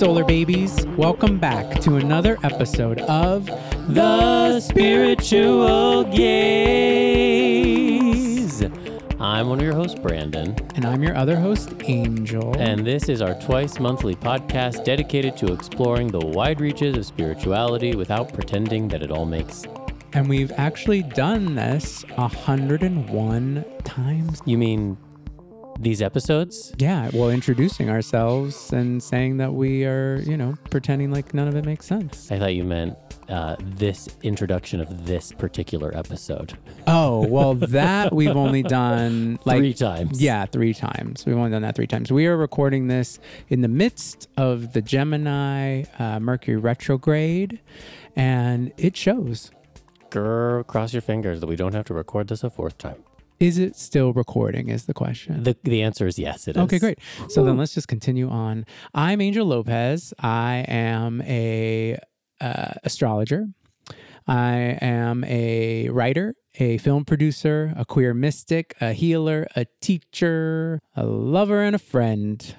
solar babies. Welcome back to another episode of The Spiritual Gaze. I'm one of your hosts, Brandon, And I'm your other host, Angel. and this is our twice monthly podcast dedicated to exploring the wide reaches of spirituality without pretending that it all makes. And we've actually done this 101 times. You mean these episodes? Yeah, well, introducing ourselves and saying that we are, you know, pretending like none of it makes sense. I thought you meant uh, this introduction of this particular episode. Oh, well, that we've only done like Three times. Yeah, three times. We've only done that three times. We are recording this in the midst of the Gemini uh, Mercury retrograde, and it shows. Grr, cross your fingers that we don't have to record this a fourth time. Is it still recording? Is the question. The, the answer is yes, it is. Okay, great. So then let's just continue on. I'm Angel Lopez. I am a uh, astrologer. I am a writer, a film producer, a queer mystic, a healer, a teacher, a lover, and a friend.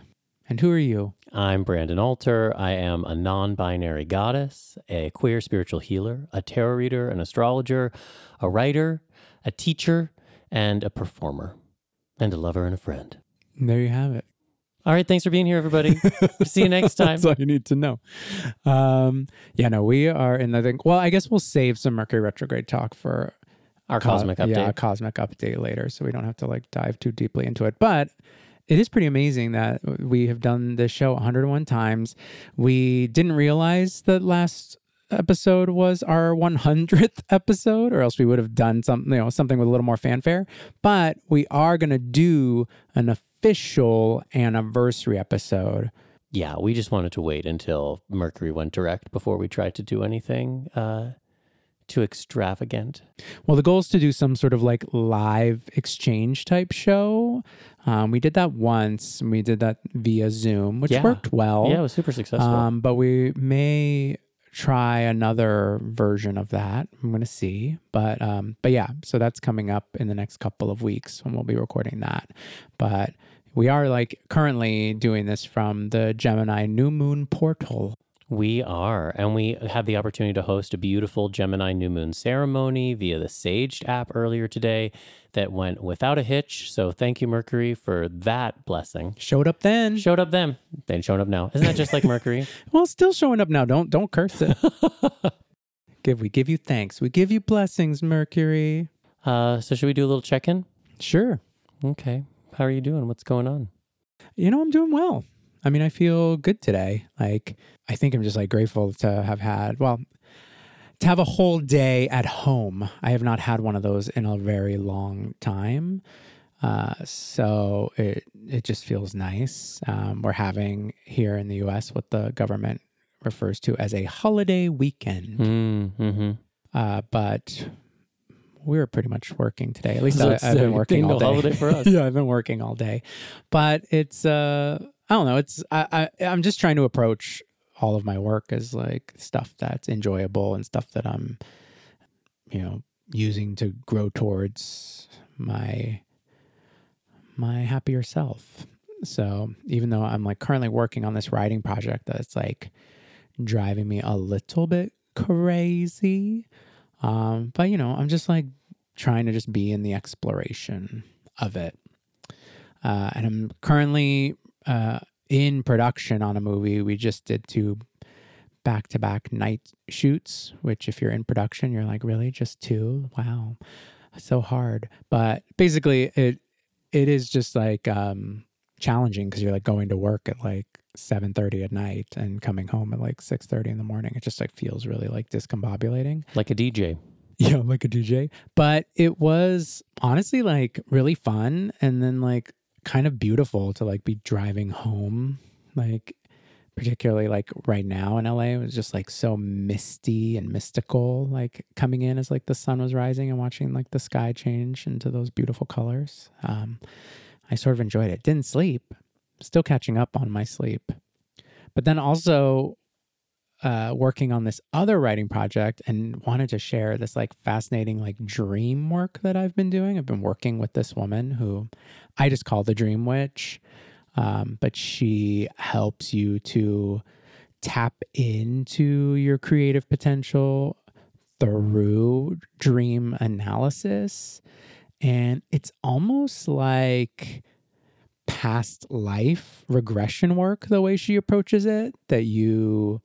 And who are you? I'm Brandon Alter. I am a non binary goddess, a queer spiritual healer, a tarot reader, an astrologer, a writer, a teacher, and a performer, and a lover and a friend. There you have it. All right. Thanks for being here, everybody. See you next time. That's all you need to know. Um, yeah, no, we are in the thing. Well, I guess we'll save some Mercury retrograde talk for Our co- cosmic update. Yeah, a cosmic update later, so we don't have to like dive too deeply into it. But it is pretty amazing that we have done this show 101 times. We didn't realize that last episode was our 100th episode or else we would have done something you know something with a little more fanfare but we are going to do an official anniversary episode Yeah, we just wanted to wait until Mercury went direct before we tried to do anything uh, too extravagant. Well, the goal is to do some sort of like live exchange type show. Um, we did that once. and We did that via Zoom, which Yeah. worked well. yeah, it was super successful. Um, but we may try another version of that. I'm to see. But um, but yeah, so that's coming up in the next couple of weeks when we'll be recording that. But we are like currently doing this from the Gemini New Moon portal. We are, and we had the opportunity to host a beautiful Gemini new moon ceremony via the Saged app earlier today that went without a hitch. So thank you, Mercury, for that blessing. Showed up then. Showed up then, then showed up now. Isn't that just like Mercury? Well, still showing up now. Don't don't curse it. give we give you thanks. We give you blessings, Mercury. Uh, so should we do a little check-in? Sure. Okay. How are you doing? What's going on? You know, I'm doing well. I mean, I feel good today. Like, I think I'm just like grateful to have had, well, to have a whole day at home. I have not had one of those in a very long time. Uh, so it it just feels nice. Um, we're having here in the U.S. what the government refers to as a holiday weekend. Mm-hmm. Uh, but we were pretty much working today. At least So I, I've been working all day. holiday for us. yeah, I've been working all day, but it's uh, I don't know. It's I, I I'm just trying to approach all of my work as like stuff that's enjoyable and stuff that I'm, you know, using to grow towards my my happier self. So even though I'm like currently working on this writing project that's like driving me a little bit crazy, um, but you know, I'm just like trying to just be in the exploration of it. Uh, and I'm currently uh, in production on a movie. We just did two back to back night shoots, which, if you're in production, you're like, really? Just two? Wow. So hard. But basically, it it is just like um, challenging because you're like going to work at like 7.30 at night and coming home at like 6.30 in the morning it just like feels really like discombobulating Like a DJ. yeah, like a DJ. But it was honestly like really fun and then like kind of beautiful to like be driving home. Like particularly like right now in LA, it was just like so misty and mystical, like coming in as like the sun was rising and watching like the sky change into those beautiful colors. Um, I sort of enjoyed it. Didn't sleep, still catching up on my sleep. But then also uh, working on this other writing project and wanted to share this like fascinating like dream work that I've been doing. I've been working with this woman who I just call the Dream Witch, um, but she helps you to tap into your creative potential through dream analysis. And it's almost like past life regression work, the way she approaches it, that you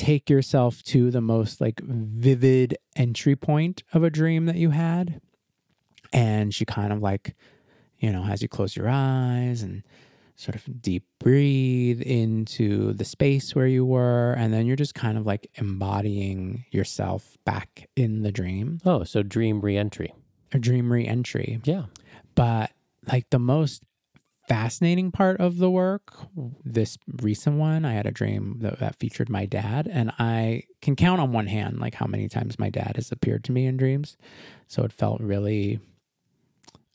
take yourself to the most like vivid entry point of a dream that you had. And she kind of like, you know, has you close your eyes and sort of deep breathe into the space where you were. And then you're just kind of like embodying yourself back in the dream. Oh, so dream reentry. A dream reentry. Yeah. But like the most fascinating part of the work, this recent one, I had a dream that, that featured my dad, and I can count on one hand like how many times my dad has appeared to me in dreams. So it felt really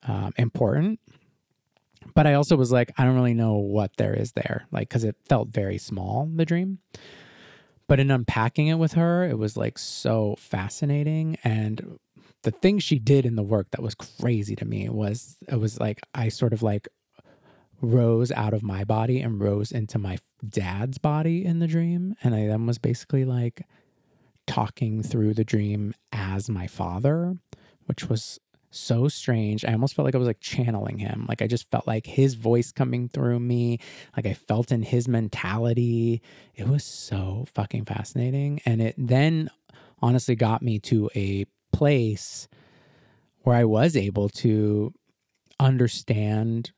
um, important. But I also was like, I don't really know what there is there, like, because it felt very small, the dream. But in unpacking it with her, it was like so fascinating. And the thing she did in the work that was crazy to me was it was like I sort of like rose out of my body and rose into my dad's body in the dream. And I then was basically like talking through the dream as my father, which was so strange. I almost felt like I was like channeling him. Like I just felt like his voice coming through me. Like I felt in his mentality. It was so fucking fascinating. And it then honestly got me to a place where I was able to understand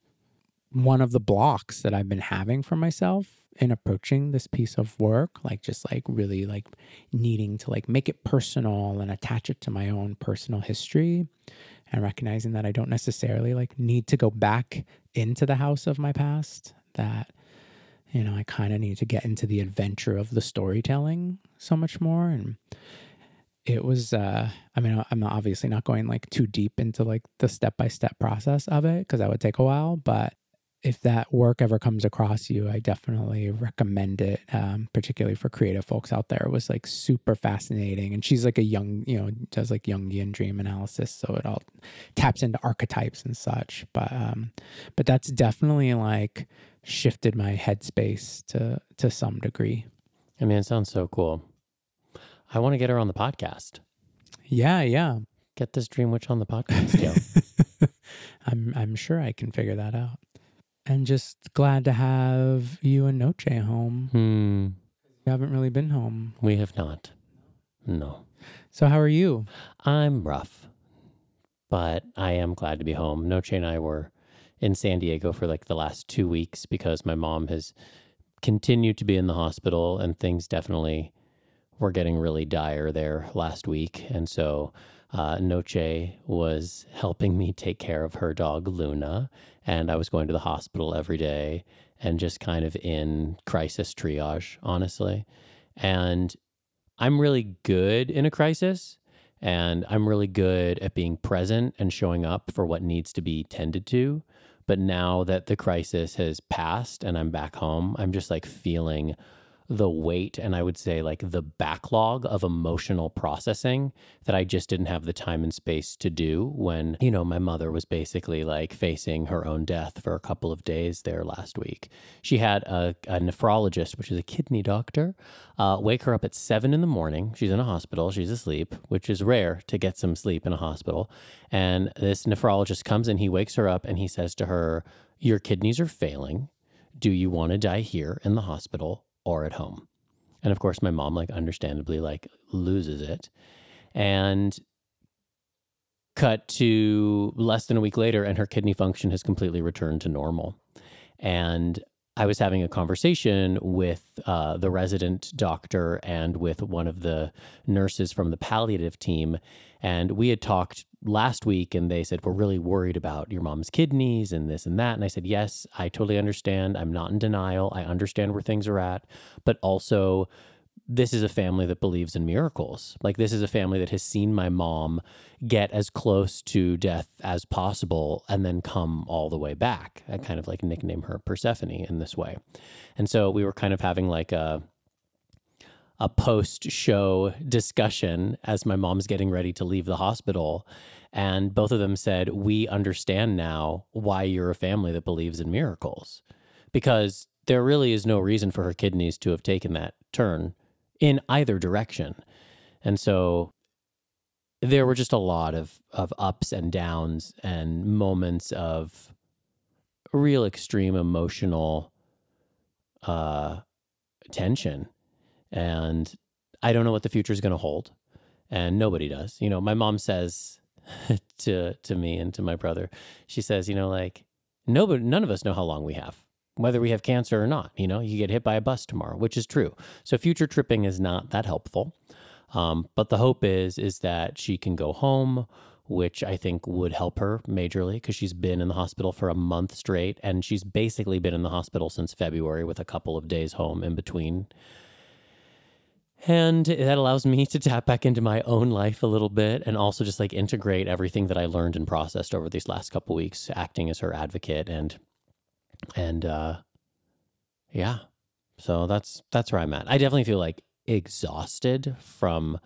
one of the blocks that I've been having for myself in approaching this piece of work like just like really like needing to like make it personal and attach it to my own personal history and recognizing that I don't necessarily like need to go back into the house of my past that you know I kind of need to get into the adventure of the storytelling so much more. And it was uh i mean i'm obviously not going like too deep into like the step by step process of it because that would take a while but if that work ever comes across you i definitely recommend it um, particularly for creative folks out there it was like super fascinating and she's like a young you know does like jungian dream analysis so it all taps into archetypes and such but um but that's definitely like shifted my headspace to to some degree i mean it sounds so cool I want to get her on the podcast. Yeah, yeah. Get this Dream Witch on the podcast, yo. I'm I'm sure I can figure that out. And just glad to have you and Noche home. Hmm. You haven't really been home. We have not. No. So how are you? I'm rough, but I am glad to be home. Noche and I were in San Diego for like the last two weeks because my mom has continued to be in the hospital and things definitely were getting really dire there last week. And so uh, Noche was helping me take care of her dog, Luna. And I was going to the hospital every day and just kind of in crisis triage, honestly. And I'm really good in a crisis. And I'm really good at being present and showing up for what needs to be tended to. But now that the crisis has passed and I'm back home, I'm just like feeling the weight and I would say like the backlog of emotional processing that I just didn't have the time and space to do when, you know, my mother was basically like facing her own death for a couple of days there last week. She had a, a nephrologist, which is a kidney doctor, uh, wake her up at seven in the morning. She's in a hospital, she's asleep, which is rare to get some sleep in a hospital. And this nephrologist comes and he wakes her up and he says to her, Your kidneys are failing. Do you want to die here in the hospital or at home. And of course, my mom, like, understandably, like, loses it. And cut to less than a week later, and her kidney function has completely returned to normal. And I was having a conversation with uh, the resident doctor and with one of the nurses from the palliative team. And we had talked last week, and they said, We're really worried about your mom's kidneys and this and that. And I said, Yes, I totally understand. I'm not in denial. I understand where things are at. But also, this is a family that believes in miracles. Like, this is a family that has seen my mom get as close to death as possible and then come all the way back. I kind of like nickname her Persephone in this way. And so we were kind of having like a, a post show discussion as my mom's getting ready to leave the hospital. And both of them said, We understand now why you're a family that believes in miracles. Because there really is no reason for her kidneys to have taken that turn in either direction. And so there were just a lot of of ups and downs and moments of real extreme emotional uh tension. And i don't know what the future is going to hold and nobody does. You know my mom says to to me and to my brother she says you know like nobody none of us know how long we have whether we have cancer or not you know you get hit by a bus tomorrow which is true so future tripping is not that helpful um, but the hope is is that she can go home which I think would help her majorly because she's been in the hospital for a month straight and she's basically been in the hospital since February with a couple of days home in between. And that allows me to tap back into my own life a little bit and also just like integrate everything that I learned and processed over these last couple weeks acting as her advocate and and uh yeah. So that's that's where I'm at. I definitely feel like exhausted from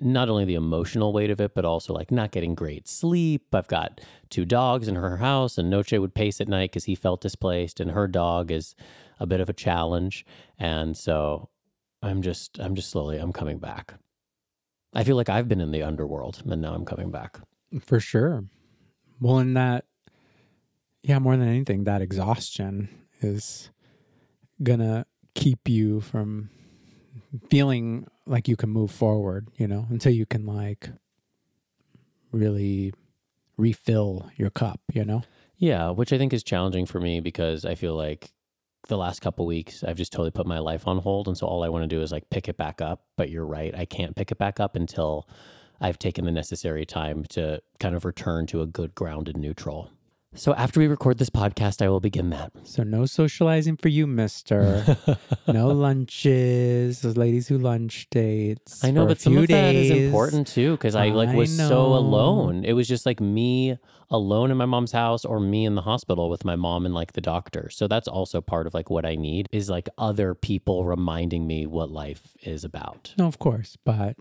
not only the emotional weight of it, but also like not getting great sleep. I've got two dogs in her house, and Noche would pace at night because he felt displaced, and her dog is a bit of a challenge. And so I'm just, I'm just slowly, I'm coming back. I feel like I've been in the underworld, and now I'm coming back. For sure. Well, in that, yeah, more than anything, that exhaustion is gonna keep you from feeling like you can move forward, you know, until you can like really refill your cup, you know? Yeah, which I think is challenging for me because I feel like the last couple weeks I've just totally put my life on hold and so all I want to do is like pick it back up, but you're right, I can't pick it back up until I've taken the necessary time to kind of return to a good grounded neutral. So after we record this podcast, I will begin that. So no socializing for you, mister. no lunches. Those ladies who lunch dates. I know, but some of that is important too because I like I was so alone. It was just like me alone in my mom's house or me in the hospital with my mom and like the doctor. So that's also part of like what I need is like other people reminding me what life is about. No, of course, but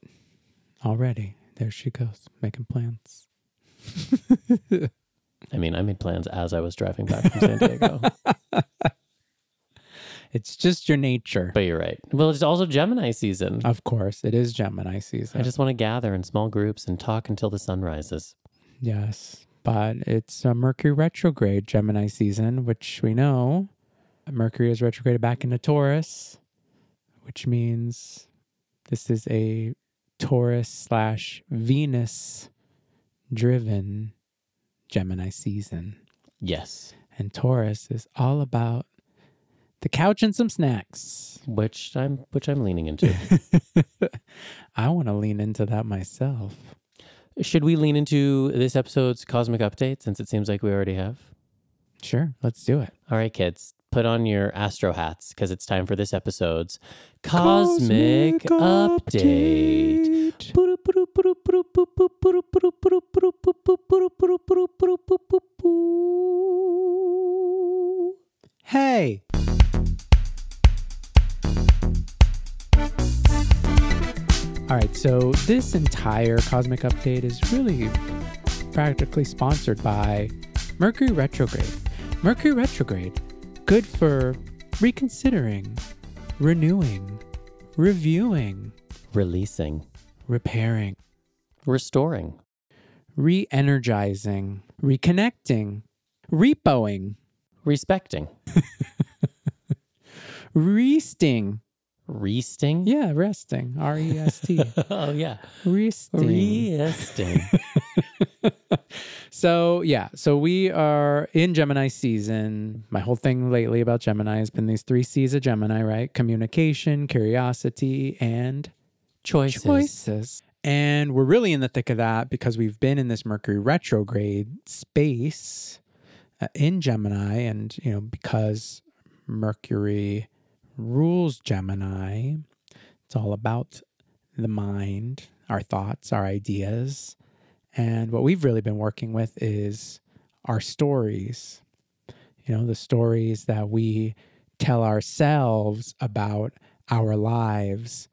already there she goes making plans. I mean, I made plans as I was driving back from San Diego. It's just your nature. but you're right. Well, it's also Gemini season. of course, it is Gemini season. I just want to gather in small groups and talk until the sun rises. Yes, but it's a Mercury retrograde Gemini season, which we know Mercury is retrograded back into Taurus, which means this is a Taurus slash Venus driven Gemini season. Yes. And Taurus is all about the couch and some snacks. Which I'm which I'm leaning into. I want to lean into that myself. Should we lean into this episode's cosmic update since it seems like we already have? Sure, let's do it. All right, kids, put on your astro hats because it's time for this episode's cosmic, update. Hey. All right, so this entire cosmic update is really practically sponsored by Mercury retrograde. Mercury retrograde, good for reconsidering, renewing, reviewing, Releasing, repairing, restoring, re energizing, reconnecting, repoing, respecting, resting. resting. Yeah, resting. R E S T. oh yeah, Resting. resting. So, yeah, so we are in Gemini season. My whole thing lately about Gemini has been these three C's of Gemini, right? Communication, curiosity, and Choices. choices. And we're really in the thick of that because we've been in this Mercury retrograde space uh, in Gemini. And, you know, because Mercury rules Gemini, it's all about the mind, our thoughts, our ideas. And what we've really been working with is our stories. You know, the stories that we tell ourselves about our lives.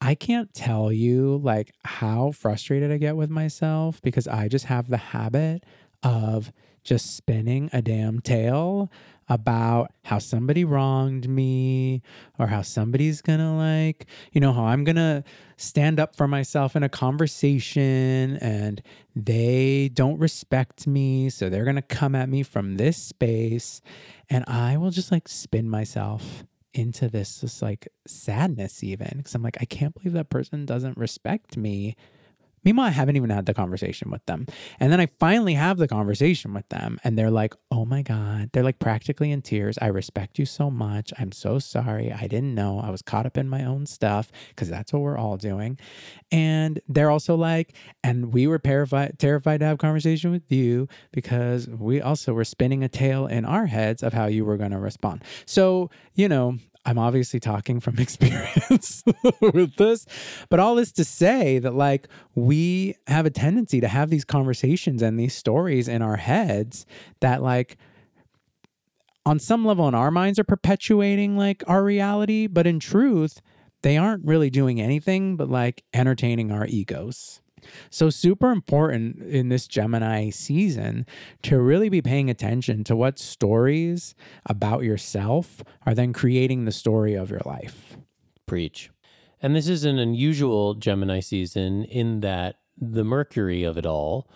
I can't tell you like how frustrated I get with myself because I just have the habit of just spinning a damn tale about how somebody wronged me or how somebody's gonna like, you know, how I'm gonna stand up for myself in a conversation and they don't respect me. So they're gonna come at me from this space. And I will just like spin myself into this, this like sadness, even because I'm like, I can't believe that person doesn't respect me Meanwhile, I haven't even had the conversation with them. And then I finally have the conversation with them, and they're like, oh my God. They're like practically in tears. I respect you so much. I'm so sorry. I didn't know. I was caught up in my own stuff because that's what we're all doing. And they're also like, and we were terrified, terrified to have conversation with you because we also were spinning a tale in our heads of how you were going to respond. So, you know, I'm obviously talking from experience with this, but all this to say that like we have a tendency to have these conversations and these stories in our heads that like on some level in our minds are perpetuating like our reality, but in truth, they aren't really doing anything but like entertaining our egos. So, super important in this Gemini season to really be paying attention to what stories about yourself are then creating the story of your life. Preach. And this is an unusual Gemini season in that the Mercury of it all,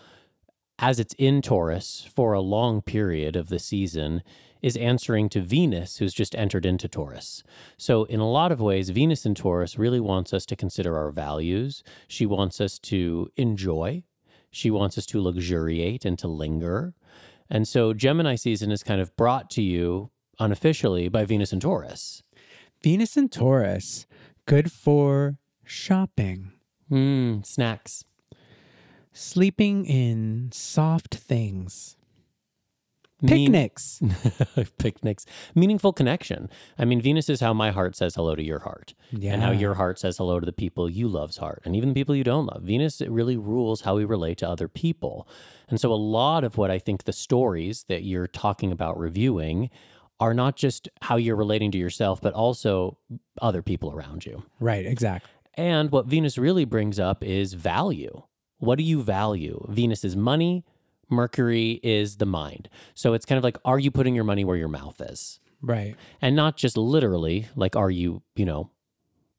as it's in Taurus for a long period of the season, is answering to Venus, who's just entered into Taurus. So, in a lot of ways, Venus in Taurus really wants us to consider our values. She wants us to enjoy. She wants us to luxuriate and to linger. And so, Gemini season is kind of brought to you unofficially by Venus in Taurus. Venus in Taurus, good for shopping, mm, snacks, sleeping in soft things Picnics. Mean- picnics. Meaningful connection. I mean, Venus is how my heart says hello to your heart. Yeah. And how your heart says hello to the people you love's heart. And even the people you don't love. Venus really rules how we relate to other people. And so a lot of what I think the stories that you're talking about reviewing are not just how you're relating to yourself, but also other people around you. Right, exactly. And what Venus really brings up is value. What do you value? Venus is money, Mercury is the mind. So it's kind of like, are you putting your money where your mouth is? Right. And not just literally, like, are you, you know,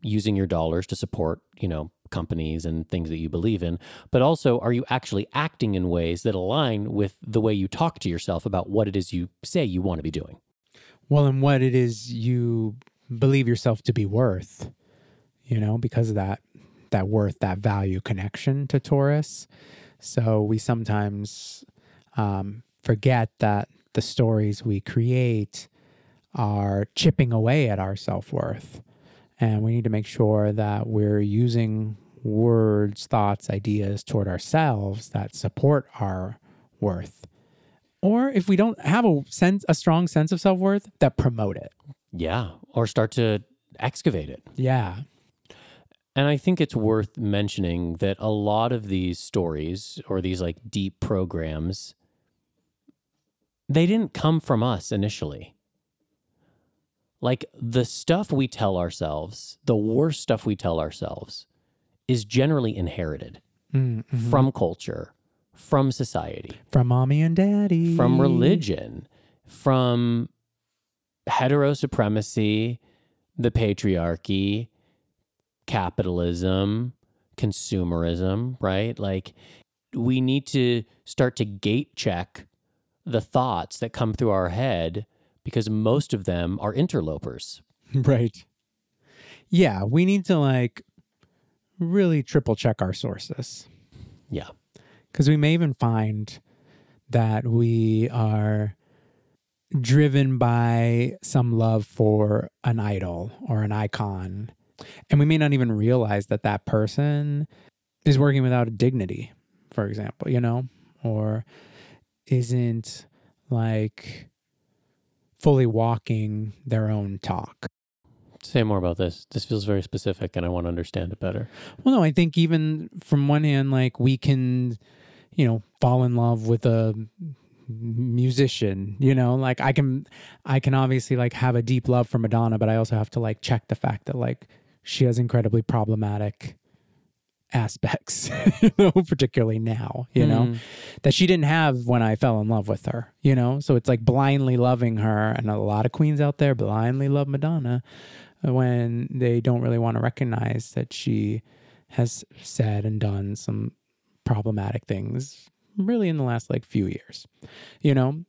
using your dollars to support, you know, companies and things that you believe in, but also are you actually acting in ways that align with the way you talk to yourself about what it is you say you want to be doing? Well, and what it is you believe yourself to be worth, you know, because of that that worth, that value connection to Taurus. So we sometimes um, forget that the stories we create are chipping away at our self worth. And we need to make sure that we're using words, thoughts, ideas toward ourselves that support our worth. Or if we don't have a sense, a strong sense of self worth, that promote it. Yeah. Or start to excavate it. Yeah. And I think it's worth mentioning that a lot of these stories or these like deep programs, they didn't come from us initially. Like the stuff we tell ourselves, the worst stuff we tell ourselves, is generally inherited mm-hmm. from culture, from society, from mommy and daddy, from religion, from hetero supremacy, the patriarchy, capitalism, consumerism, right? Like we need to start to gate check the thoughts that come through our head because most of them are interlopers. Right. Yeah, we need to like really triple check our sources. Yeah. Because we may even find that we are driven by some love for an idol or an icon and we may not even realize that that person is working without a dignity, for example, you know, or isn't like fully walking their own talk. Say more about this. This feels very specific and I want to understand it better. Well, no, I think even from one hand, like we can, you know, fall in love with a musician you know like i can i can obviously like have a deep love for madonna but i also have to like check the fact that like she has incredibly problematic aspects, you know, particularly now, you know, Mm. that she didn't have when I fell in love with her, you know? So it's like blindly loving her. And a lot of queens out there blindly love Madonna when they don't really want to recognize that she has said and done some problematic things really in the last like few years, you know,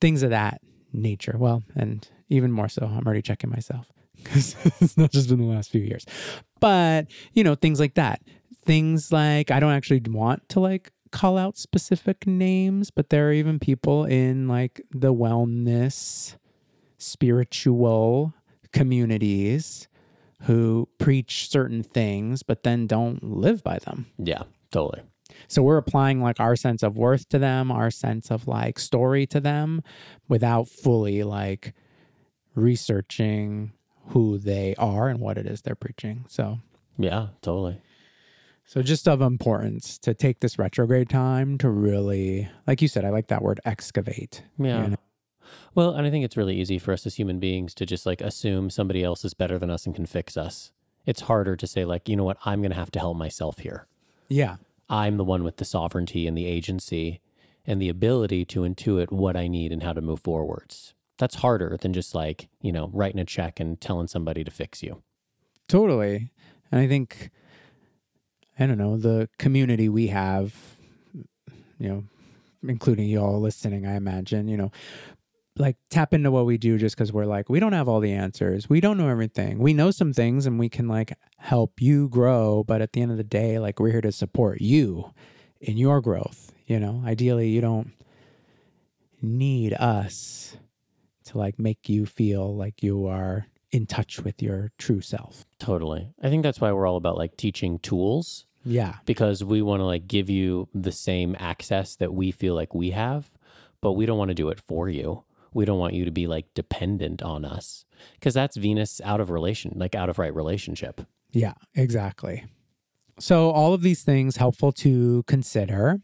things of that nature. Well, and even more so, I'm already checking myself because it's not just been the last few years, but you know, things like that. Things like I don't actually want to like call out specific names, but there are even people in like the wellness, spiritual communities who preach certain things, but then don't live by them. Yeah, totally. So we're applying like our sense of worth to them, our sense of like story to them without fully like researching who they are and what it is they're preaching. So Yeah, totally. so just of importance to take this retrograde time to really like you said, I like that word excavate. Yeah. you know? Well, and I think it's really easy for us as human beings to just like assume somebody else is better than us and can fix us. It's harder to say, like, you know what, I'm going to have to help myself here. Yeah. I'm the one with the sovereignty and the agency and the ability to intuit what I need and how to move forwards. That's harder than just like, you know, writing a check and telling somebody to fix you. Totally. And I think, I don't know, the community we have, you know, including you all listening, I imagine, you know, like tap into what we do just because we're like, we don't have all the answers. We don't know everything. We know some things and we can like help you grow. But at the end of the day, like we're here to support you in your growth. You know, ideally, you don't need us to like make you feel like you are in touch with your true self. Totally. I think that's why we're all about like teaching tools Yeah. because we want to like give you the same access that we feel like we have, but we don't want to do it for you. We don't want you to be like dependent on us because that's Venus out of relation, like out of right relationship. Yeah, exactly. So, all of these things helpful to consider.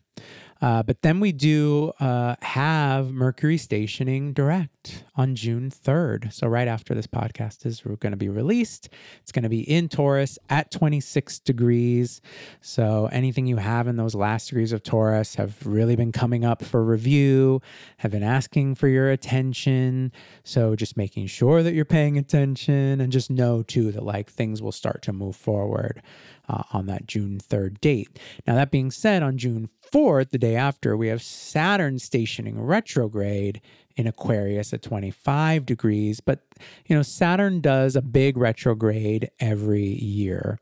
Uh, but then we do uh, have Mercury stationing direct on June 3rd. So, right after this podcast is going to be released, it's going to be in Taurus at 26 degrees. So, anything you have in those last degrees of Taurus have really been coming up for review, have been asking for your attention. So, just making sure that you're paying attention and just know too that like things will start to move forward uh, on that June 3rd date. Now, that being said, on June 4th, the day after, we have Saturn stationing retrograde in Aquarius at 25 degrees. But, you know, Saturn does a big retrograde every year.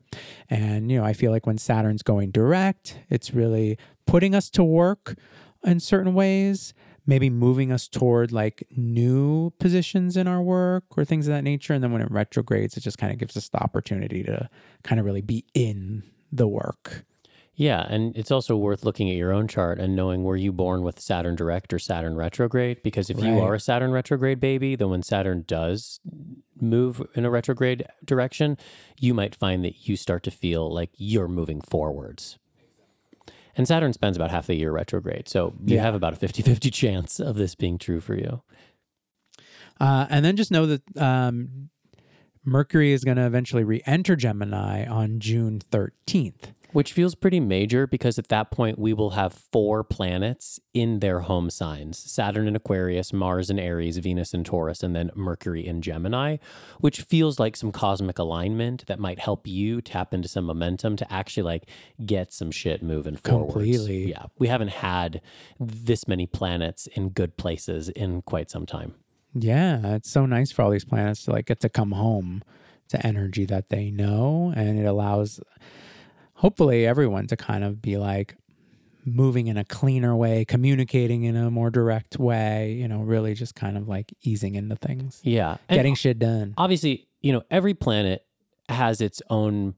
And, you know, I feel like when Saturn's going direct, it's really putting us to work in certain ways, maybe moving us toward like new positions in our work or things of that nature. And then when it retrogrades, it just kind of gives us the opportunity to kind of really be in the work. Yeah, and it's also worth looking at your own chart and knowing were you born with Saturn direct or Saturn retrograde? Because if you are a Saturn retrograde baby, then when Saturn does move in a retrograde direction, you might find that you start to feel like you're moving forwards. And Saturn spends about half the year retrograde. So you Yeah. have about a 50 50 chance of this being true for you. Uh, and then just know that um, Mercury is going to eventually re enter Gemini on June 13th. Which feels pretty major because at that point we will have four planets in their home signs Saturn in Aquarius, Mars in Aries, Venus in Taurus, and then Mercury in Gemini, which feels like some cosmic alignment that might help you tap into some momentum to actually like get some shit moving forward. Completely. Yeah. We haven't had this many planets in good places in quite some time. Yeah, it's so nice for all these planets to like get to come home to energy that they know. And it allows hopefully everyone to kind of be like moving in a cleaner way, communicating in a more direct way, you know, really just kind of like easing into things, Yeah. And getting shit done. obviously, you know, every planet has its own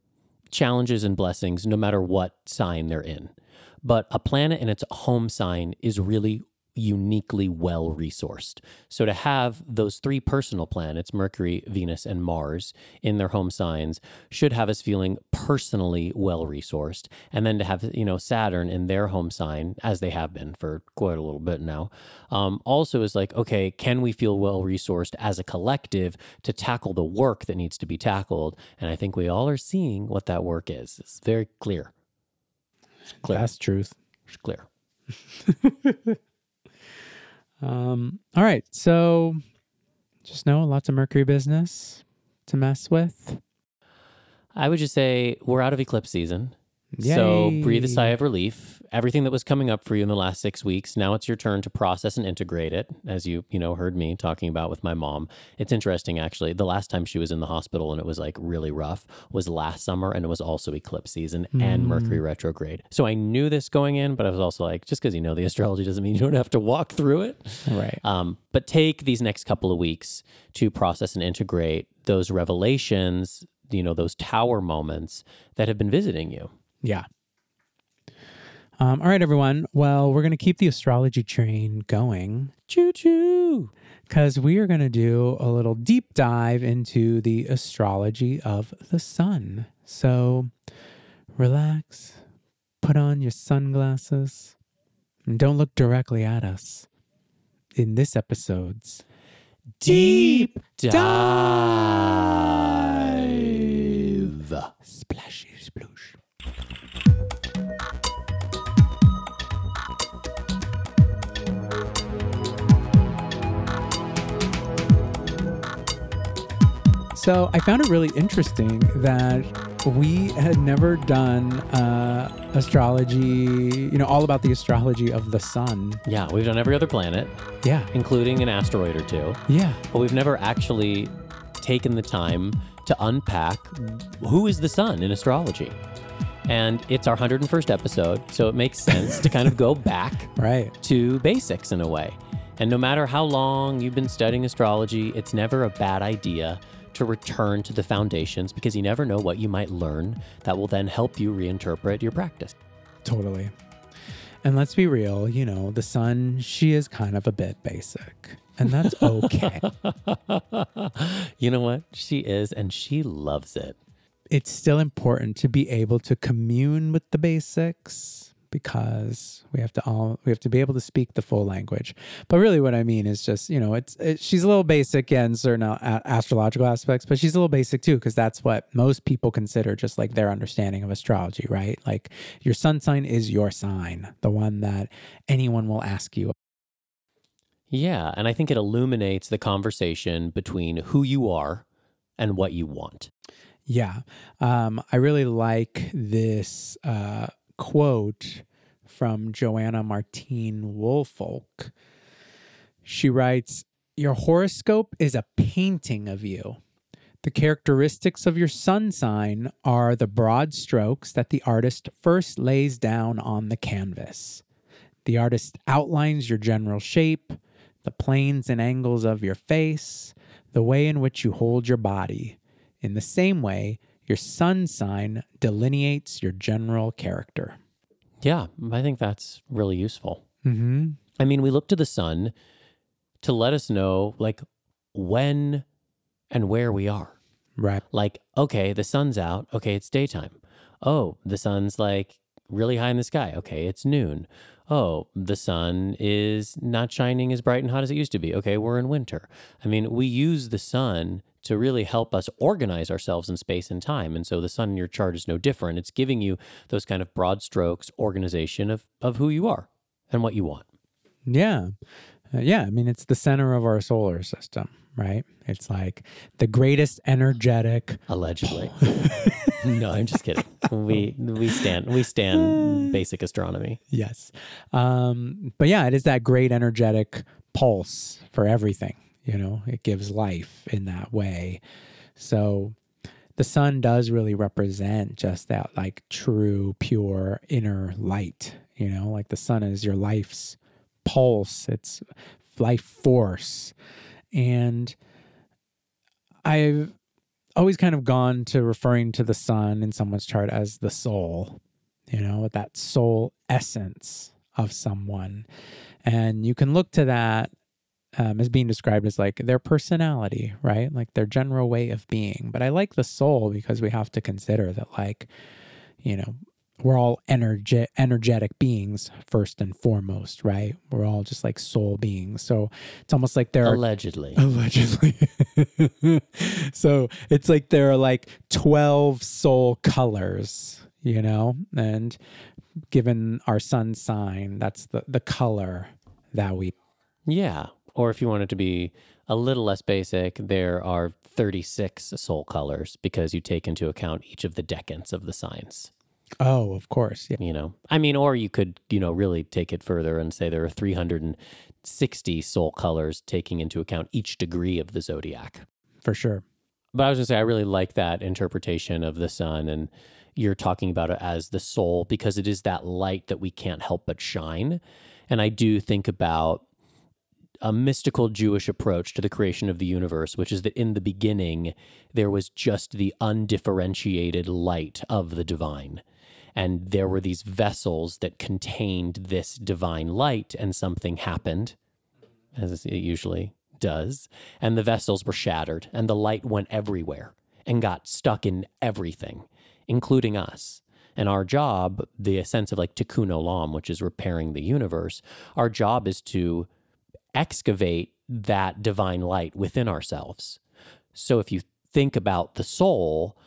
challenges and blessings, no matter what sign they're in. But a planet in its home sign is really uniquely well resourced. So to have those three personal planets, Mercury, Venus, and Mars, in their home signs should have us feeling personally well resourced. And then to have, you know, Saturn in their home sign, as they have been for quite a little bit now, um, also is like, okay, can we feel well resourced as a collective to tackle the work that needs to be tackled? And I think we all are seeing what that work is. It's very clear. clear. That's truth. It's clear. Um, all right. So just know lots of Mercury business to mess with. I would just say we're out of eclipse season. So breathe a sigh of relief. Everything that was coming up for you in the last six weeks, now it's your turn to process and integrate it, as you, you know, heard me talking about with my mom. It's interesting actually. The last time she was in the hospital and it was like really rough was last summer and it was also eclipse season and Mercury retrograde. So I knew this going in, but I was also like, just because you know the astrology doesn't mean you don't have to walk through it. Right. Um, but take these next couple of weeks to process and integrate those revelations, you know, those tower moments that have been visiting you. Yeah. Um, all right, everyone. Well, we're going to keep the astrology train going Choo choo. because we are going to do a little deep dive into the astrology of the sun. So relax, put on your sunglasses, and don't look directly at us in this episode's Deep dive. Splashy Sploosh. So I found it really interesting that we had never done uh, astrology, you know, all about the astrology of the sun. Yeah, we've done every other planet, Yeah. including an asteroid or two, Yeah. but we've never actually taken the time to unpack who is the sun in astrology. And it's our 101st episode, so it makes sense to kind of go back Right. to basics in a way. And no matter how long you've been studying astrology, it's never a bad idea to return to the foundations because you never know what you might learn that will then help you reinterpret your practice. Totally. And let's be real, you know, the sun, she is kind of a bit basic. And that's okay. you know what? She is, and she loves it. It's still important to be able to commune with the basics because we have to all we have to be able to speak the full language. But really, what I mean is just you know it's it, she's a little basic in certain a- astrological aspects, but she's a little basic too because that's what most people consider just like their understanding of astrology, right? Like your sun sign is your sign, the one that anyone will ask you. Yeah, and I think it illuminates the conversation between who you are and what you want. Yeah. Um, I really like this uh, quote from Joanna Martine Woolfolk. She writes Your horoscope is a painting of you. The characteristics of your sun sign are the broad strokes that the artist first lays down on the canvas. The artist outlines your general shape, the planes and angles of your face, the way in which you hold your body. In the same way, your sun sign delineates your general character. Yeah, I think that's really useful. Mm-hmm. I mean, we look to the sun to let us know, like, when and where we are. Right. Like, okay, the sun's out. Okay, it's daytime. Oh, the sun's like really high in the sky. Okay, it's noon. Oh, the sun is not shining as bright and hot as it used to be. Okay, we're in winter. I mean, we use the sun to really help us organize ourselves in space and time. And so the sun in your chart is no different. It's giving you those kind of broad strokes organization of, of who you are and what you want. Yeah. Uh, yeah. I mean, it's the center of our solar system, right? It's like the greatest energetic. Allegedly. no, I'm just kidding. We we stand we stand basic astronomy. Yes. Um, but yeah, it is that great energetic pulse for everything. You know, it gives life in that way. So the sun does really represent just that like true, pure inner light. You know, like the sun is your life's pulse, it's life force. And I've always kind of gone to referring to the sun in someone's chart as the soul, you know, that soul essence of someone. And you can look to that um, as being described as like their personality, right? Like their general way of being. But I like the soul because we have to consider that, like, you know, we're all energe- energetic beings first and foremost, right? We're all just like soul beings. So it's almost like there are Allegedly. Allegedly. so it's like there are like 12 soul colors, you know, and given our sun sign, that's the the color that we Yeah. Or if you want it to be a little less basic, there are 36 soul colors because you take into account each of the decans of the signs. Oh, of course. Yeah. You know, I mean, or you could, you know, really take it further and say there are 360 soul colors taking into account each degree of the zodiac. For sure. But I was going to say, I really like that interpretation of the sun. And you're talking about it as the soul because it is that light that we can't help but shine. And I do think about a mystical Jewish approach to the creation of the universe, which is that in the beginning, there was just the undifferentiated light of the divine. And there were these vessels that contained this divine light, and something happened, as it usually does. And the vessels were shattered, and the light went everywhere and got stuck in everything, including us. And our job, the sense of like tikkun olam, which is repairing the universe, our job is to excavate that divine light within ourselves. So if you think about the soul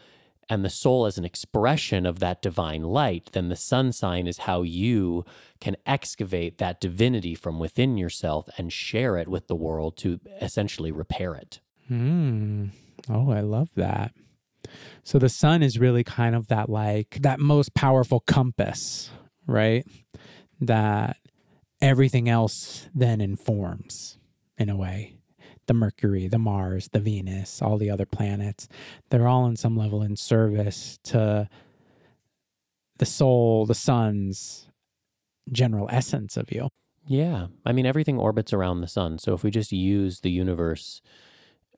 and the soul as an expression of that divine light, then the sun sign is how you can excavate that divinity from within yourself and share it with the world to essentially repair it. Hmm. Oh, I love that. So the sun is really kind of that like that most powerful compass, right? That everything else then informs in a way. The Mercury, the Mars, the Venus, all the other planets, they're all on some level in service to the soul, the sun's general essence of you. Yeah. I mean, everything orbits around the sun. So if we just use the universe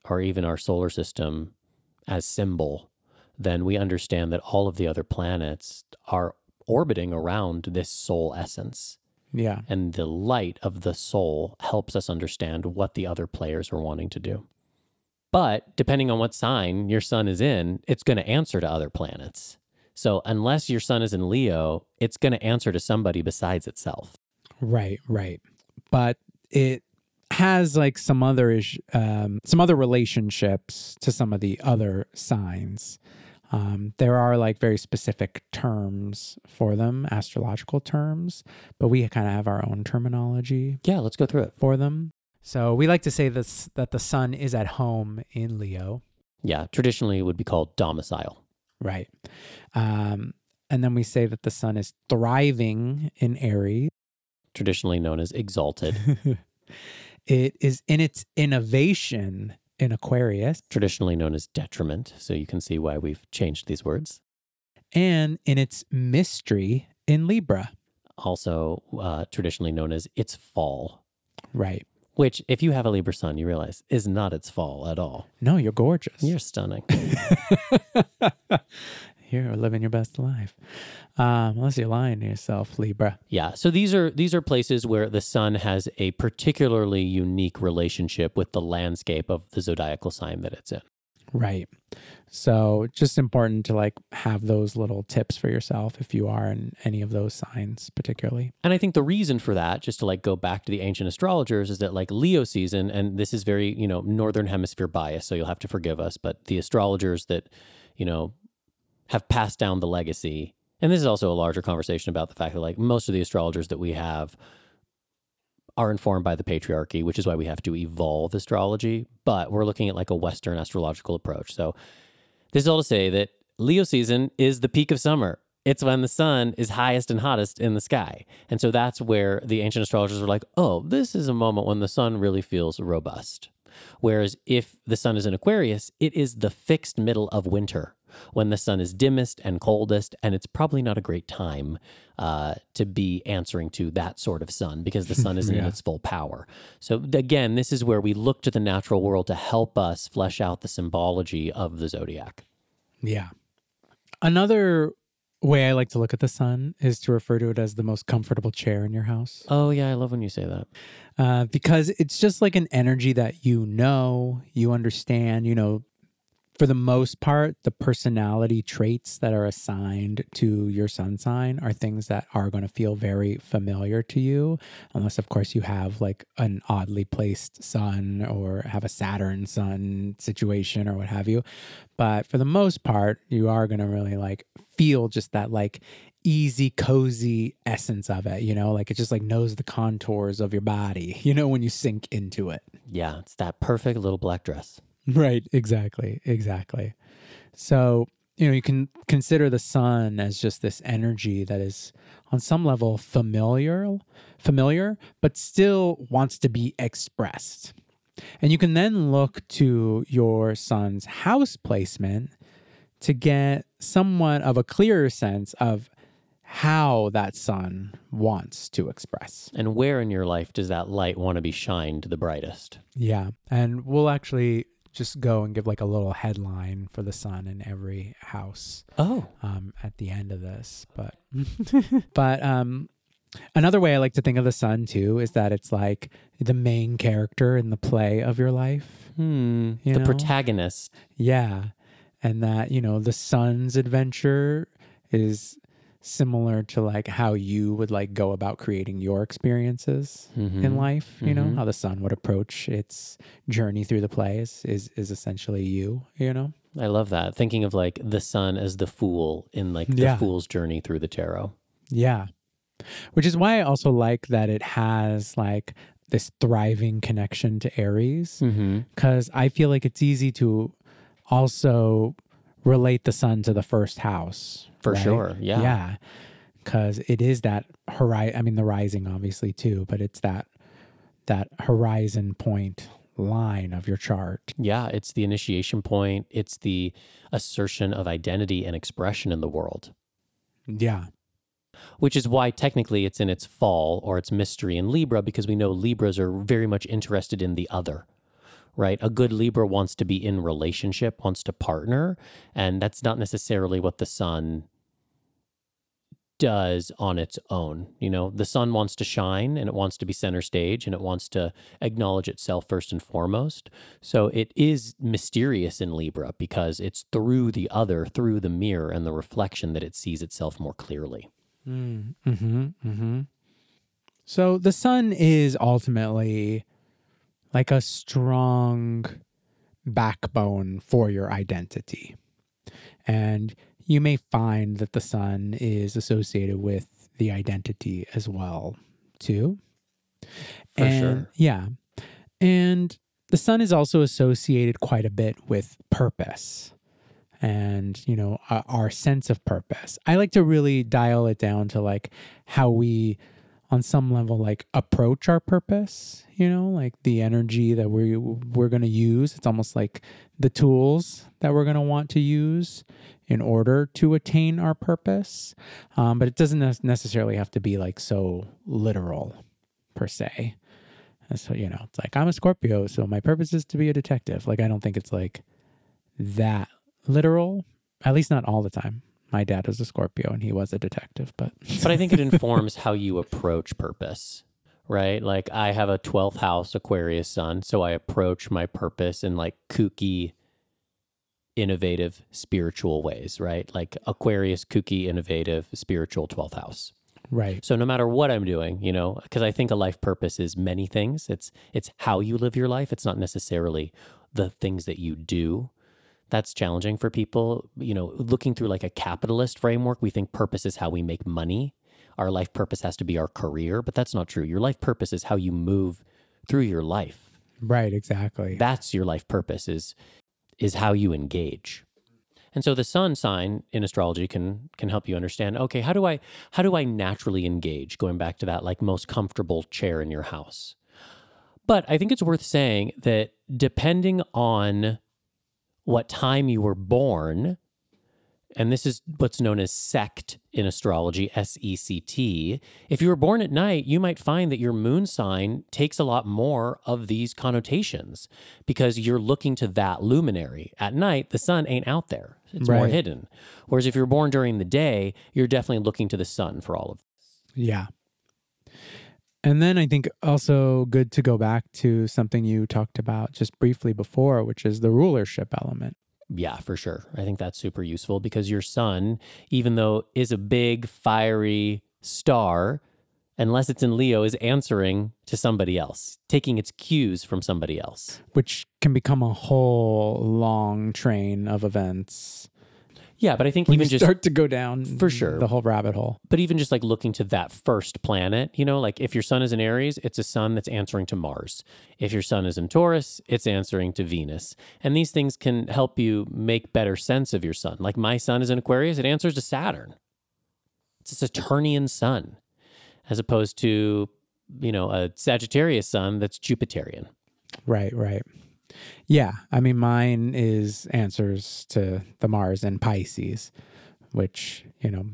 or even our solar system as symbol, then we understand that all of the other planets are orbiting around this soul essence. Yeah. And the light of the soul helps us understand what the other players are wanting to do. But depending on what sign your sun is in, it's going to answer to other planets. So unless your sun is in Leo, it's going to answer to somebody besides itself. Right, right. But it has like some other ish- um, some other relationships to some of the other signs. Um, there are like very specific terms for them, astrological terms, but we kind of have our own terminology Yeah, let's go through it. for them. So we like to say this that the sun is at home in Leo, Yeah, traditionally it would be called domicile. right? Um, and then we say that the sun is thriving in Aries. traditionally known as exalted, it is in its innovation in Aquarius traditionally known as detriment. So you can see why we've changed these words. and in its mystery in Libra. Also, uh, traditionally known as its fall, Right. which, if you have a Libra sun, you realize is not its fall at all. No, you're gorgeous. You're stunning. you're living your best life. Um, unless you're lying to yourself, Libra. Yeah. So these are these are places where the sun has a particularly unique relationship with the landscape of the zodiacal sign that it's in. Right. So just important to like have those little tips for yourself if you are in any of those signs, particularly. And I think the reason for that, just to like go back to the ancient astrologers, is that like Leo season, and this is very, you know, northern hemisphere bias, so you'll have to forgive us, but the astrologers that, you know, have passed down the legacy. And this is also a larger conversation about the fact that like most of the astrologers that we have are informed by the patriarchy, which is why we have to evolve astrology. But we're looking at like a Western astrological approach. So this is all to say that Leo season is the peak of summer. It's when the sun is highest and hottest in the sky. And so that's where the ancient astrologers were like, oh, this is a moment when the sun really feels robust. Whereas if the sun is in Aquarius, it is the fixed middle of winter when the sun is dimmest and coldest. And it's probably not a great time uh, to be answering to that sort of sun because the sun isn't in its full power. So, again, this is where we look to the natural world to help us flesh out the symbology of the zodiac. Yeah. Another way I like to look at the sun is to refer to it as the most comfortable chair in your house. Oh, yeah, I love when you say that. uh, because it's just like an energy that you know, you understand, you know, for the most part, the personality traits that are assigned to your sun sign are things that are going to feel very familiar to you, unless, of course, you have like an oddly placed sun or have a Saturn sun situation or what have you. But for the most part, you are going to really like feel just that like easy, cozy essence of it, you know, like it just like knows the contours of your body, you know, when you sink into it. Yeah, it's that perfect little black dress. Right, exactly, exactly. So, you know, you can consider the sun as just this energy that is on some level familiar, familiar, but still wants to be expressed. And you can then look to your sun's house placement to get somewhat of a clearer sense of how that sun wants to express. And where in your life does that light want to be shined the brightest? Yeah. And we'll actually just go and give like a little headline for the sun in every house Oh, um, at the end of this. But but um, another way I like to think of the sun too is that it's like the main character in the play of your life. hmm. You the know? protagonist. Yeah, and that you know the sun's adventure is similar to like how you would like go about creating your experiences Mhm. in life you know Mhm. how the sun would approach its journey through the plays is is essentially you you know I love that. Thinking of like the sun as the fool in like the Yeah. fool's journey through the tarot. yeah which is why i also like that it has like this thriving connection to aries Mm-hmm. because i feel like it's easy to also relate the sun to the first house For right? sure. Yeah. Yeah. Cause it is that horizon I mean the rising obviously too, but it's that that horizon point line of your chart. Yeah, it's the initiation point. It's the assertion of identity and expression in the world, Yeah. which is why technically it's in its fall or its mystery in Libra because we know Libras are very much interested in the other, right? A good Libra wants to be in relationship, wants to partner, and that's not necessarily what the sun does on its own. You know, the sun wants to shine and it wants to be center stage and it wants to acknowledge itself first and foremost. So it is mysterious in Libra because it's through the other, through the mirror and the reflection that it sees itself more clearly. Mm, mm-hmm. Mm-hmm. So the sun is ultimately like a strong backbone for your identity. And you may find that the sun is associated with the identity as well, too. For and, sure. Yeah. And the sun is also associated quite a bit with purpose and, you know, uh, our sense of purpose. I like to really dial it down to like how we, on some level, like approach our purpose, you know, like the energy that we, we're going to use. It's almost like the tools that we're going to want to use in order to attain our purpose. Um, but it doesn't necessarily have to be like so literal per se. And so, you know, it's like I'm a Scorpio, so my purpose is to be a detective. Like, I don't think it's like that literal, at least not all the time. My dad was a Scorpio and he was a detective, but But I think it informs how you approach purpose, right? Like I have a 12th house Aquarius sun, so I approach my purpose in like kooky, innovative, spiritual ways, right? Like Aquarius, kooky, innovative, spiritual 12th house. right. So no matter what I'm doing, you know, because I think a life purpose is many things. It's it's how you live your life. It's not necessarily the things that you do. That's challenging for people. You know, looking through like a capitalist framework, we think purpose is how we make money. Our life purpose has to be our career, but that's not true. Your life purpose is how you move through your life. Right, exactly. That's your life purpose is is how you engage. And so the sun sign in astrology can can help you understand, okay, how do I how do I naturally engage going back to that like most comfortable chair in your house? But I think it's worth saying that depending on what time you were born, and this is what's known as sect in astrology, S E C T. If you were born at night, you might find that your moon sign takes a lot more of these connotations because you're looking to that luminary. At night, the sun ain't out there, it's more hidden. Whereas if you're born during the day, you're definitely looking to the sun for all of this. Yeah. And then I think also good to go back to something you talked about just briefly before, which is the rulership element. Yeah, for sure. I think that's super useful because your sun, even though is a big fiery star, unless it's in Leo, is answering to somebody else, taking its cues from somebody else. which can become a whole long train of events. Yeah, but I think When even just start to go down For sure. the whole rabbit hole. but even just like looking to that first planet, you know, like if your sun is in Aries, it's a sun that's answering to Mars. If your sun is in Taurus, it's answering to Venus. And these things can help you make better sense of your sun. Like my sun is in Aquarius, it answers to Saturn. It's a Saturnian sun, as opposed to, you know, a Sagittarius sun that's Jupiterian. Right, right. Yeah, I mean, mine is answers to the Mars and Pisces, which you know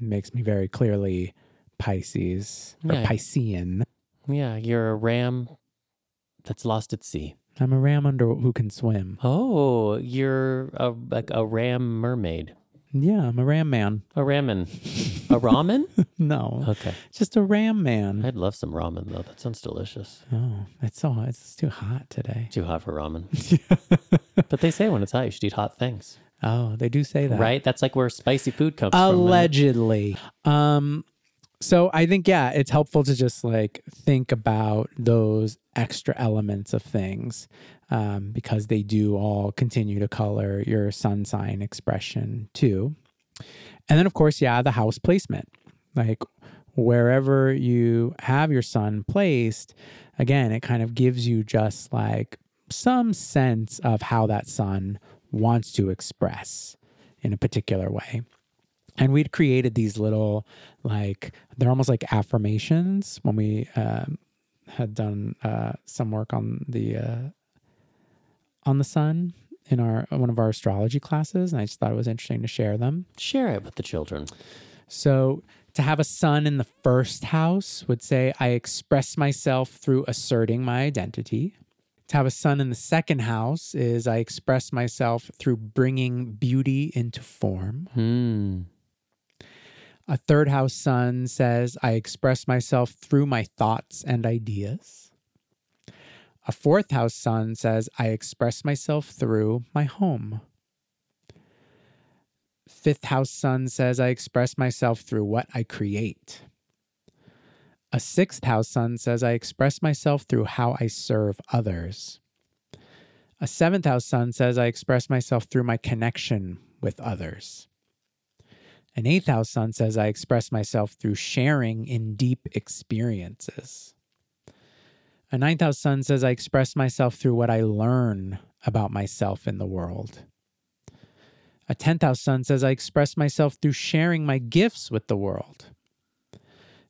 makes me very clearly Pisces or Yeah. Piscean. Yeah, you're a ram that's lost at sea. I'm a ram under who can swim. Oh, you're a, like a ram mermaid. Yeah, I'm a ram man. A ramen. A ramen? No, Okay. just a ram man. I'd love some ramen though. That sounds delicious. Oh, it's so it's too hot today. Too hot for ramen. but they say when it's hot, you should eat hot things. Oh, they do say that, Right? That's like where spicy food comes from. allegedly um so i think yeah it's helpful to just like think about those extra elements of things um, because they do all continue to color your sun sign expression too. And then of course yeah the house placement. Like wherever you have your sun placed again it kind of gives you just like some sense of how that sun wants to express in a particular way and we'd created these little like they're almost like affirmations when we um, had done uh, some work on the uh, on the sun in our one of our astrology classes and i just thought it was interesting to share them Share it with the children. so to have a sun in the first house would say i express myself through asserting my identity to have a sun in the second house is i express myself through bringing beauty into form Hmm. A third house sun says, I express myself through my thoughts and ideas. A fourth house sun says, I express myself through my home. Fifth house sun says, I express myself through what I create. A sixth house sun says, I express myself through how I serve others. A seventh house sun says, I express myself through my connection with others. An eighth house sun says, I express myself through sharing in deep experiences. A ninth house sun says, I express myself through what I learn about myself in the world. A tenth house sun says, I express myself through sharing my gifts with the world.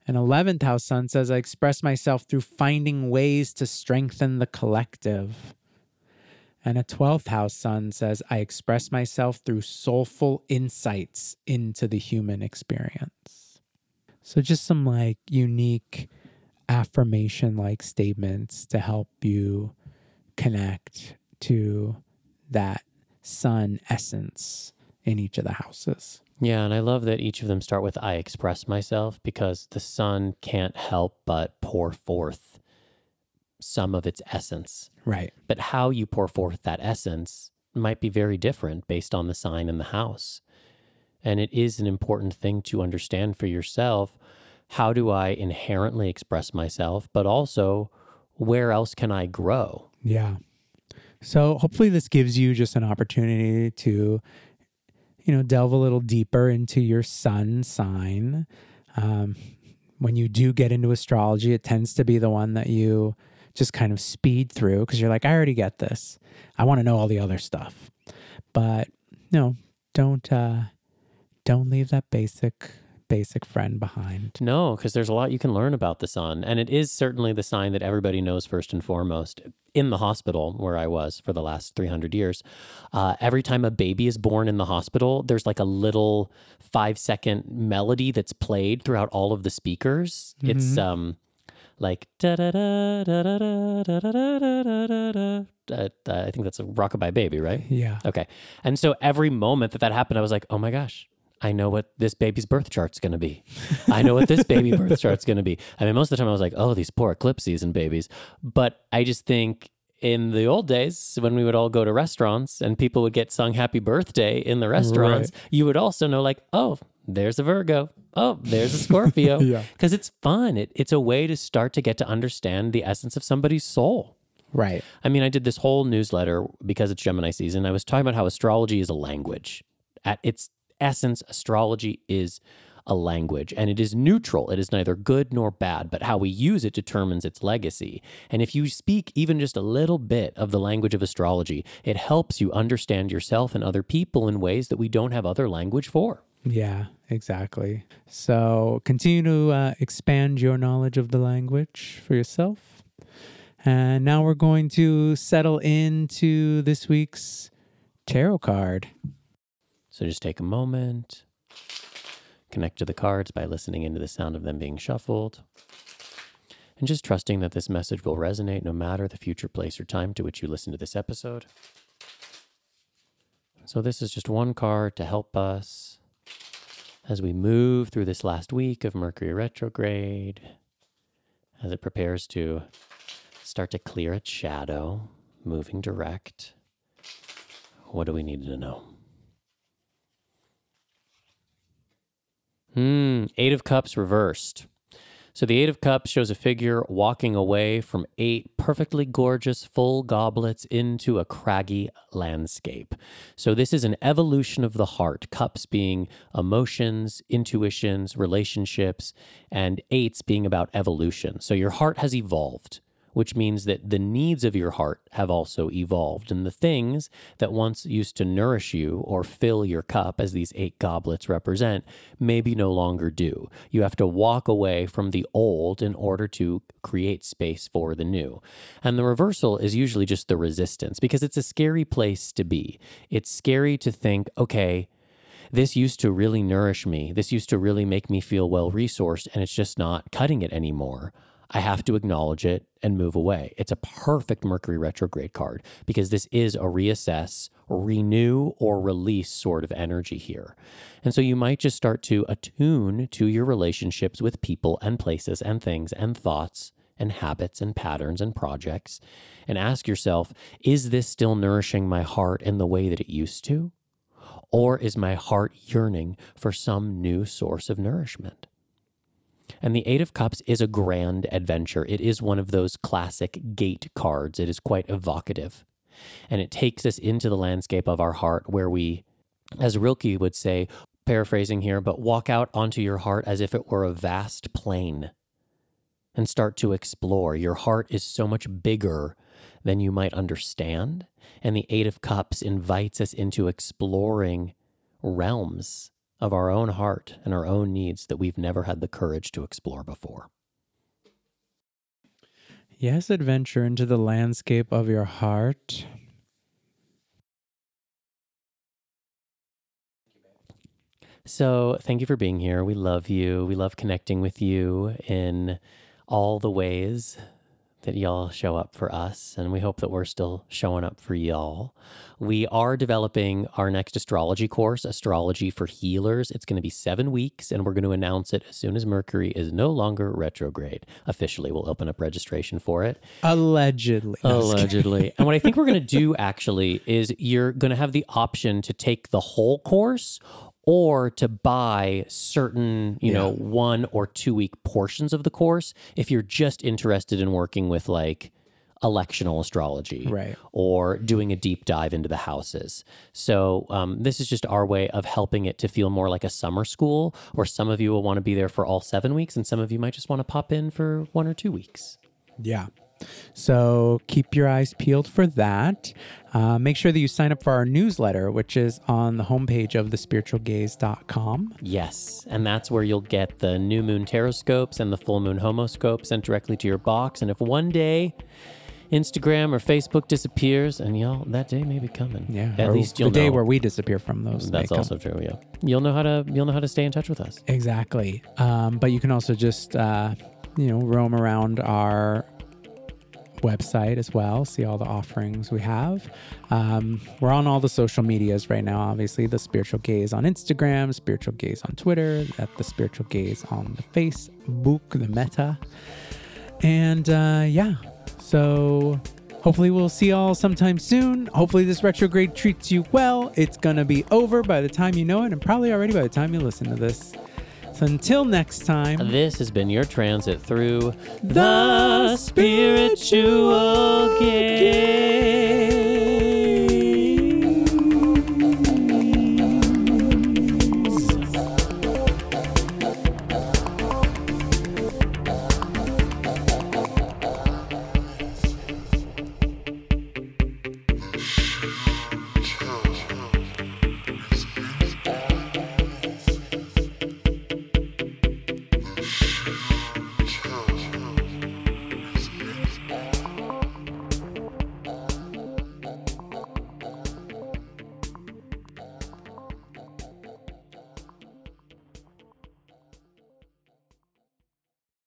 An eleventh house sun says, I express myself through finding ways to strengthen the collective. And a 12th house sun says, I express myself through soulful insights into the human experience. So, just some like unique affirmation like statements to help you connect to that sun essence in each of the houses. Yeah, and I love that each of them start with I express myself because the sun can't help but pour forth some of its essence. Right. But how you pour forth that essence might be very different based on the sign in the house. And it is an important thing to understand for yourself. How do I inherently express myself? But also, where else can I grow? Yeah. So hopefully this gives you just an opportunity to, you know, delve a little deeper into your sun sign. Um, when you do get into astrology, it tends to be the one that you just kind of speed through because you're like, I already get this. I want to know all the other stuff. But no, don't uh, don't leave that basic basic friend behind. No, because there's a lot you can learn about the sun. And it is certainly the sign that everybody knows first and foremost. In the hospital where I was for the last 300 years, uh, every time a baby is born in the hospital, there's like a little five second melody that's played throughout all of the speakers. It's um, like da da da da da da da da da da da I think that's a rockabye baby, right? Yeah. Okay. And so every moment that that happened, I was like, oh my gosh, I know what this baby's birth chart's going to be. I know what this baby birth chart's going to be. I mean, most of the time I was like, oh, these poor eclipse season babies. But I just think in the old days when we would all go to restaurants and people would get sung happy birthday in the restaurants, you would also know like, oh, there's a Virgo. Oh, there's a Scorpio. Yeah. Because it's fun. It, it's a way to start to get to understand the essence of somebody's soul. Right. I mean, I did this whole newsletter because it's Gemini season. I was talking about how astrology is a language. At its essence, astrology is a language and it is neutral. It is neither good nor bad, but how we use it determines its legacy. And if you speak even just a little bit of the language of astrology, it helps you understand yourself and other people in ways that we don't have other language for. Yeah, exactly. So continue to uh, expand your knowledge of the language for yourself. And now we're going to settle into this week's tarot card. So just take a moment, connect to the cards by listening into the sound of them being shuffled, and just trusting that this message will resonate no matter the future place or time to which you listen to this episode. So, this is just one card to help us as we move through this last week of Mercury retrograde, as it prepares to start to clear its shadow, moving direct. What do we need to know? Hmm, Eight of Cups reversed. So the Eight of Cups shows a figure walking away from eight perfectly gorgeous full goblets into a craggy landscape. So this is an evolution of the heart, cups being emotions, intuitions, relationships, and eights being about evolution. So your heart has evolved which means that the needs of your heart have also evolved. And the things that once used to nourish you or fill your cup, as these eight goblets represent, maybe no longer do. You have to walk away from the old in order to create space for the new. And the reversal is usually just the resistance because it's a scary place to be. It's scary to think, okay, this used to really nourish me. This used to really make me feel well resourced, and it's just not cutting it anymore. I have to acknowledge it and move away. It's a perfect Mercury retrograde card because this is a reassess, renew, or release sort of energy here. And so you might just start to attune to your relationships with people and places and things and thoughts and habits and patterns and projects and ask yourself, is this still nourishing my heart in the way that it used to? Or is my heart yearning for some new source of nourishment? And the Eight of Cups is a grand adventure. It is one of those classic gate cards. It is quite evocative. And it takes us into the landscape of our heart where we, as Rilke would say, paraphrasing here, but walk out onto your heart as if it were a vast plain and start to explore. Your heart is so much bigger than you might understand. And the Eight of Cups invites us into exploring realms of our own heart and our own needs that we've never had the courage to explore before. Yes, adventure into the landscape of your heart. So, thank you for being here. We love you. We love connecting with you in all the ways that y'all show up for us, and we hope that we're still showing up for y'all. We are developing our next astrology course, Astrology for Healers. It's going to be seven weeks, and we're going to announce it as soon as Mercury is no longer retrograde. Officially, we'll open up registration for it. Allegedly. Allegedly. and what I think we're going to do actually is you're going to have the option to take the whole course or to buy certain, you know, one or two week portions of the course if you're just interested in working with like electional astrology Right. or doing a deep dive into the houses. So, um, this is just our way of helping it to feel more like a summer school, or some of you will want to be there for all seven weeks, and some of you might just want to pop in for one or two weeks. Yeah. So keep your eyes peeled for that. Uh, make sure that you sign up for our newsletter, which is on the homepage of thespiritualgaze.com. Yes, and that's where you'll get the new moon taroscopes and the full moon homoscope sent directly to your box. And if one day Instagram or Facebook disappears, and y'all, that day may be coming. Yeah. at least the you'll day know. where we disappear from those. that's come. also true. Yeah, you'll know how to you'll know how to stay in touch with us. Exactly. Um, but you can also just, uh, you know, roam around our website as well. See all the offerings we have. Um, we're on all the social medias right now. Obviously, the Spiritual Gaze on Instagram, Spiritual Gaze on Twitter, at the Spiritual Gaze on the Facebook, the Meta, and uh, yeah. So Hopefully, we'll see y'all sometime soon. Hopefully, this retrograde treats you well. It's gonna be over by the time you know it, and probably already by the time you listen to this. Until next time, this has been your transit through the, spiritual gaze.